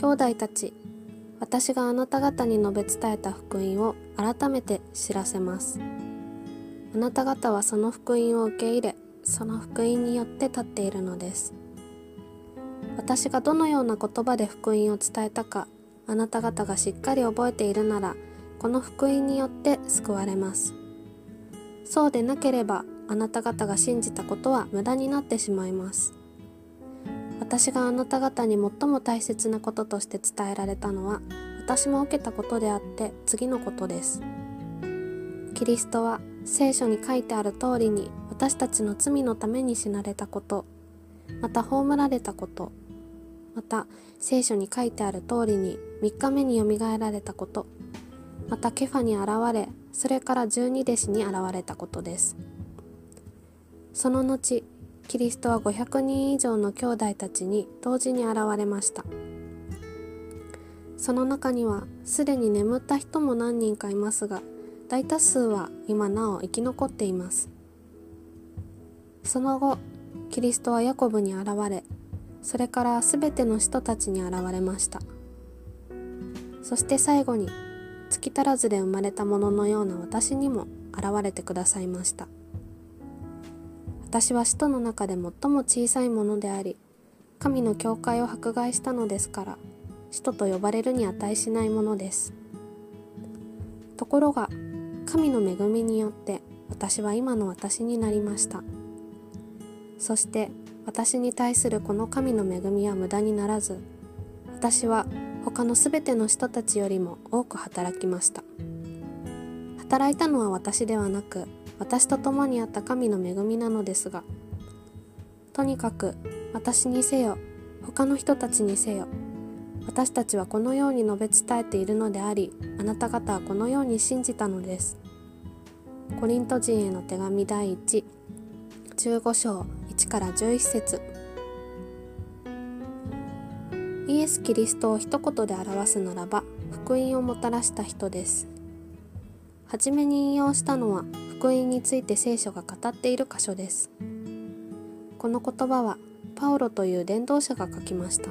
兄弟たち私があなた方に述べ伝えた福音を改めて知らせます。あなた方はその福音を受け入れその福音によって立っているのです。私がどのような言葉で福音を伝えたかあなた方がしっかり覚えているならこの福音によって救われます。そうでなければあなた方が信じたことは無駄になってしまいます。私があなた方に最も大切なこととして伝えられたのは私も受けたことであって次のことです。キリストは聖書に書いてある通りに私たちの罪のために死なれたことまた葬られたことまた聖書に書いてある通りに3日目によみがえられたことまたケファに現れそれから十二弟子に現れたことです。その後キリストは500人以上の兄弟たちに同時に現れました。その中にはすでに眠った人も何人かいますが大多数は今なお生き残っています。その後キリストはヤコブに現れそれから全ての人たちに現れました。そして最後に月足らずで生まれたもののような私にも現れてくださいました。私は使徒の中で最も小さいものであり神の教会を迫害したのですから使徒と呼ばれるに値しないものです。ところが神の恵みによって私は今の私になりました。そして私に対するこの神の恵みは無駄にならず私は他のすべての人たちよりも多く働きました。働いたのは私ではなく私と共にあった神の恵みなのですがとにかく私にせよ他の人たちにせよ私たちはこのように述べ伝えているのでありあなた方はこのように信じたのです。コリント人への手紙第115章1から11節。イエス・キリストを一言で表すならば福音をもたらした人です。はじめに引用したのは福音について聖書が語っている箇所です。この言葉はパウロという伝道者が書きました。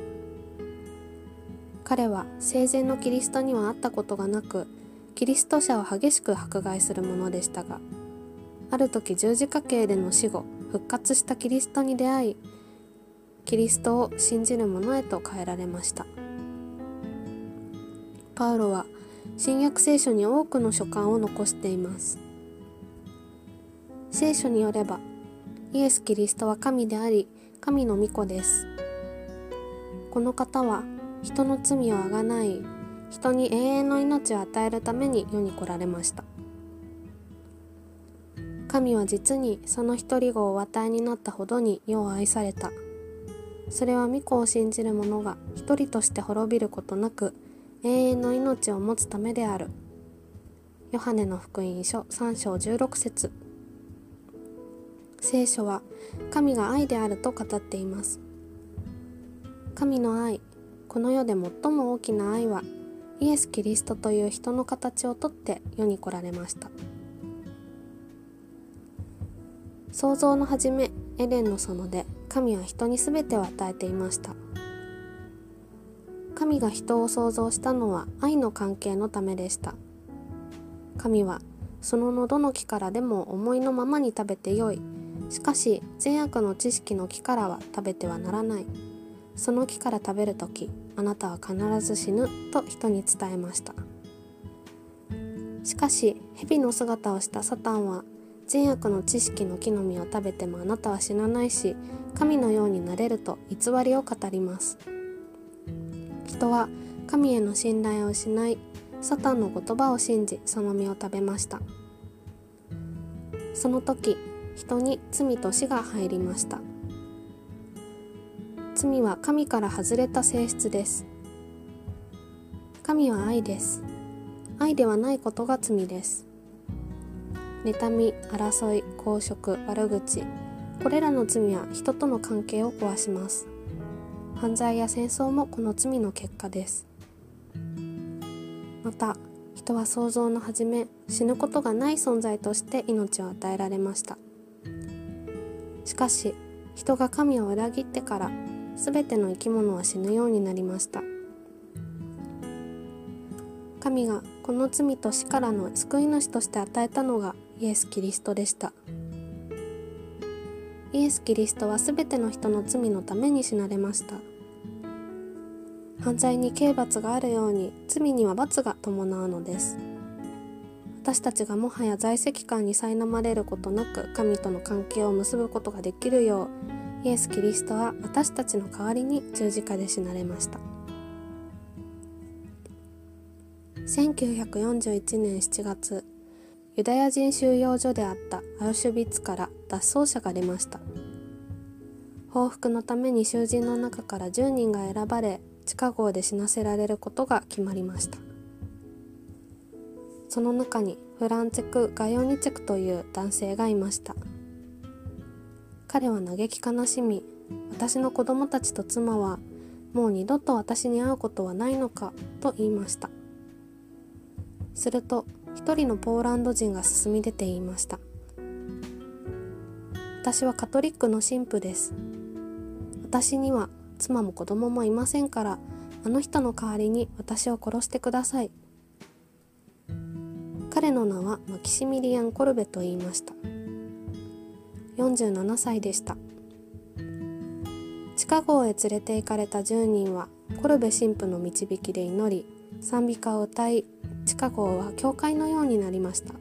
彼は生前のキリストには会ったことがなくキリスト者を激しく迫害するものでしたがある時十字架刑での死後復活したキリストに出会いキリストを信じる者へと変えられました。パウロは新約聖書に多くの書簡を残しています。聖書によればイエス・キリストは神であり神の御子です。この方は人の罪をあがない人に永遠の命を与えるために世に来られました。神は実にその一人子をお与えになったほどに世を愛された。それは御子を信じる者が一人として滅びることなく永遠の命を持つためである。ヨハネの福音書3章16節聖書は神が愛であると語っています。神の愛、この世で最も大きな愛はイエス・キリストという人の形をとって世に来られました。創造の初めエデンの園で神は人に全てを与えていました神が人を創造したのは愛の関係のためでした。神はそののどの木からでも思いのままに食べてよい。しかし善悪の知識の木からは食べてはならない。その木から食べる時あなたは必ず死ぬと人に伝えました。しかし蛇の姿をしたサタンは善悪の知識の木の実を食べてもあなたは死なないし神のようになれると偽りを語ります。人は神への信頼を失いサタンの言葉を信じその実を食べました。その時人に罪と死が入りました。罪は神から外れた性質です。神は愛です。愛ではないことが罪です。妬み争い公職悪口これらの罪は人との関係を壊します。犯罪や戦争もこの罪の結果です。また人は創造の初め死ぬことがない存在として命を与えられました。しかし人が神を裏切ってから全ての生き物は死ぬようになりました。神がこの罪と死からの救い主として与えたのがイエス・キリストでした。イエス・キリストは全ての人の罪のために死なれました。犯罪に刑罰があるように罪には罰が伴うのです。私たちがもはや在籍感に苛まれることなく神との関係を結ぶことができるようイエス・キリストは私たちの代わりに十字架で死なれました。1941年7月ユダヤ人収容所であったアウシュビッツから脱走者が出ました。報復のために囚人の中から10人が選ばれ地下壕で死なせられることが決まりました。その中にフランチェク・ガヨニチェクという男性がいました。彼は嘆き悲しみ私の子供たちと妻はもう二度と私に会うことはないのかと言いました。すると一人のポーランド人が進み出て言いました。私はカトリックの神父です。私には妻も子供もいませんからあの人の代わりに私を殺してください。彼の名はマキシミリアン・コルベと言いました。47歳でした。地下壕へ連れて行かれた10人はコルベ神父の導きで祈り賛美歌を歌い地下壕は教会のようになりました。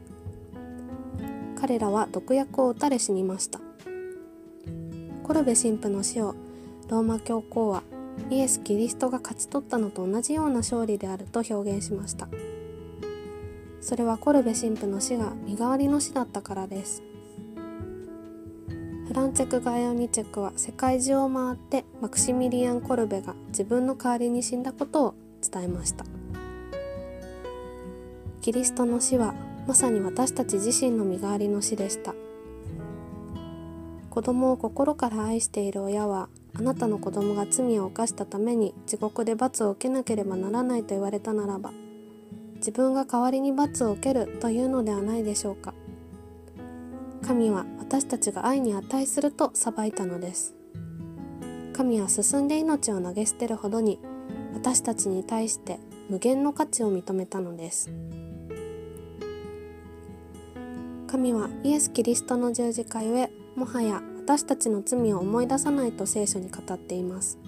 彼らは毒薬を打たれ死にました。コルベ神父の死をローマ教皇はイエス・キリストが勝ち取ったのと同じような勝利であると表現しました。それはコルベ神父の死が身代わりの死だったからです。フランチェク・ガイオニチェクは世界中を回ってマクシミリアン・コルベが自分の代わりに死んだことを伝えました。キリストの死はまさに私たち自身の身代わりの死でした。子供を心から愛している親はあなたの子供が罪を犯したために地獄で罰を受けなければならないと言われたならば自分が代わりに罰を受けるというのではないでしょうか。神は私たちが愛に値すると裁いたのです。神は進んで命を投げ捨てるほどに私たちに対して無限の価値を認めたのです。神はイエス・キリストの十字架ゆえもはや私たちの罪を思い出さないと聖書に語っています。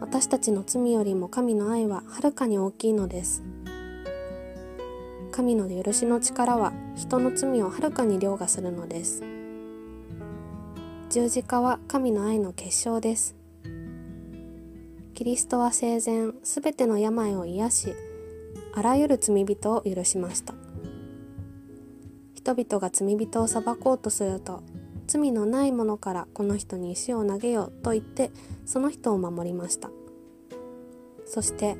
私たちの罪よりも神の愛ははるかに大きいのです。神の許しの力は人の罪をはるかに凌駕するのです。十字架は神の愛の結晶です。キリストは生前すべての病を癒しあらゆる罪人を許しました。人々が罪人を裁こうとすると罪のないものからこの人に石を投げようと言ってその人を守りました。そして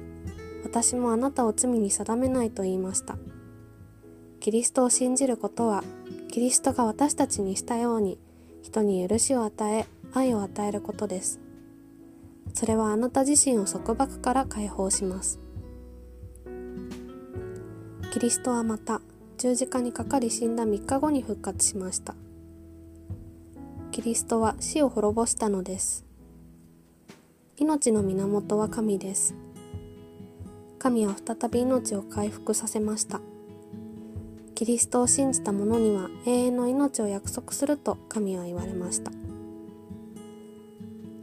私もあなたを罪に定めないと言いました。キリストを信じることはキリストが私たちにしたように人に許しを与え愛を与えることです。それはあなた自身を束縛から解放します。キリストはまた十字架にかかり死んだ3日後に復活しました。キリストは死を滅ぼしたのです。命の源は神です。神は再び命を回復させました。キリストを信じた者には永遠の命を約束すると神は言われました。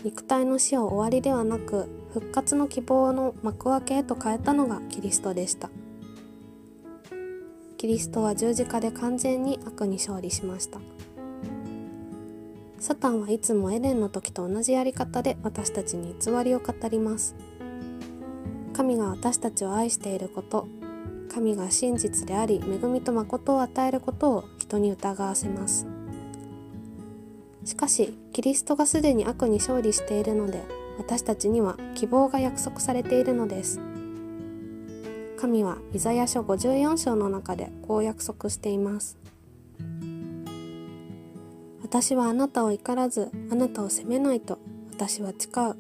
肉体の死を終わりではなく復活の希望の幕開けへと変えたのがキリストでした。キリストは十字架で完全に悪に勝利しました。サタンはいつもエレンの時と同じやり方で私たちに偽りを語ります。神が私たちを愛していること神が真実であり恵みと誠を与えることを人に疑わせます。しかしキリストがすでに悪に勝利しているので私たちには希望が約束されているのです。神はイザヤ書54章の中でこう約束しています。私はあなたを怒らずあなたを責めないと私は誓う。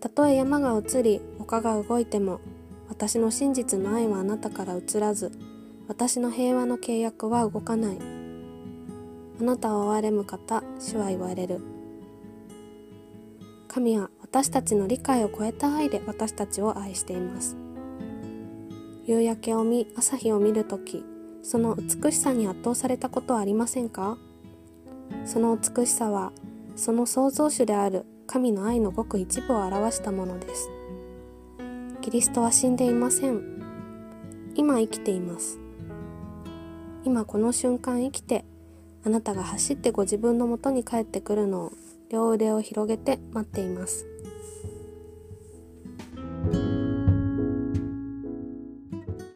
たとえ山が移り丘が動いても私の真実の愛はあなたから移らず私の平和の契約は動かない。あなたを憐れむ方主は言われる。神は私たちの理解を超えた愛で私たちを愛しています。夕焼けを見朝日を見るときその美しさに圧倒されたことはありませんか？その美しさはその創造主である神の愛のごく一部を表したものです。キリストは死んでいません。今生きています。今この瞬間生きてあなたが走ってご自分のもとに帰ってくるのを両腕を広げて待っています。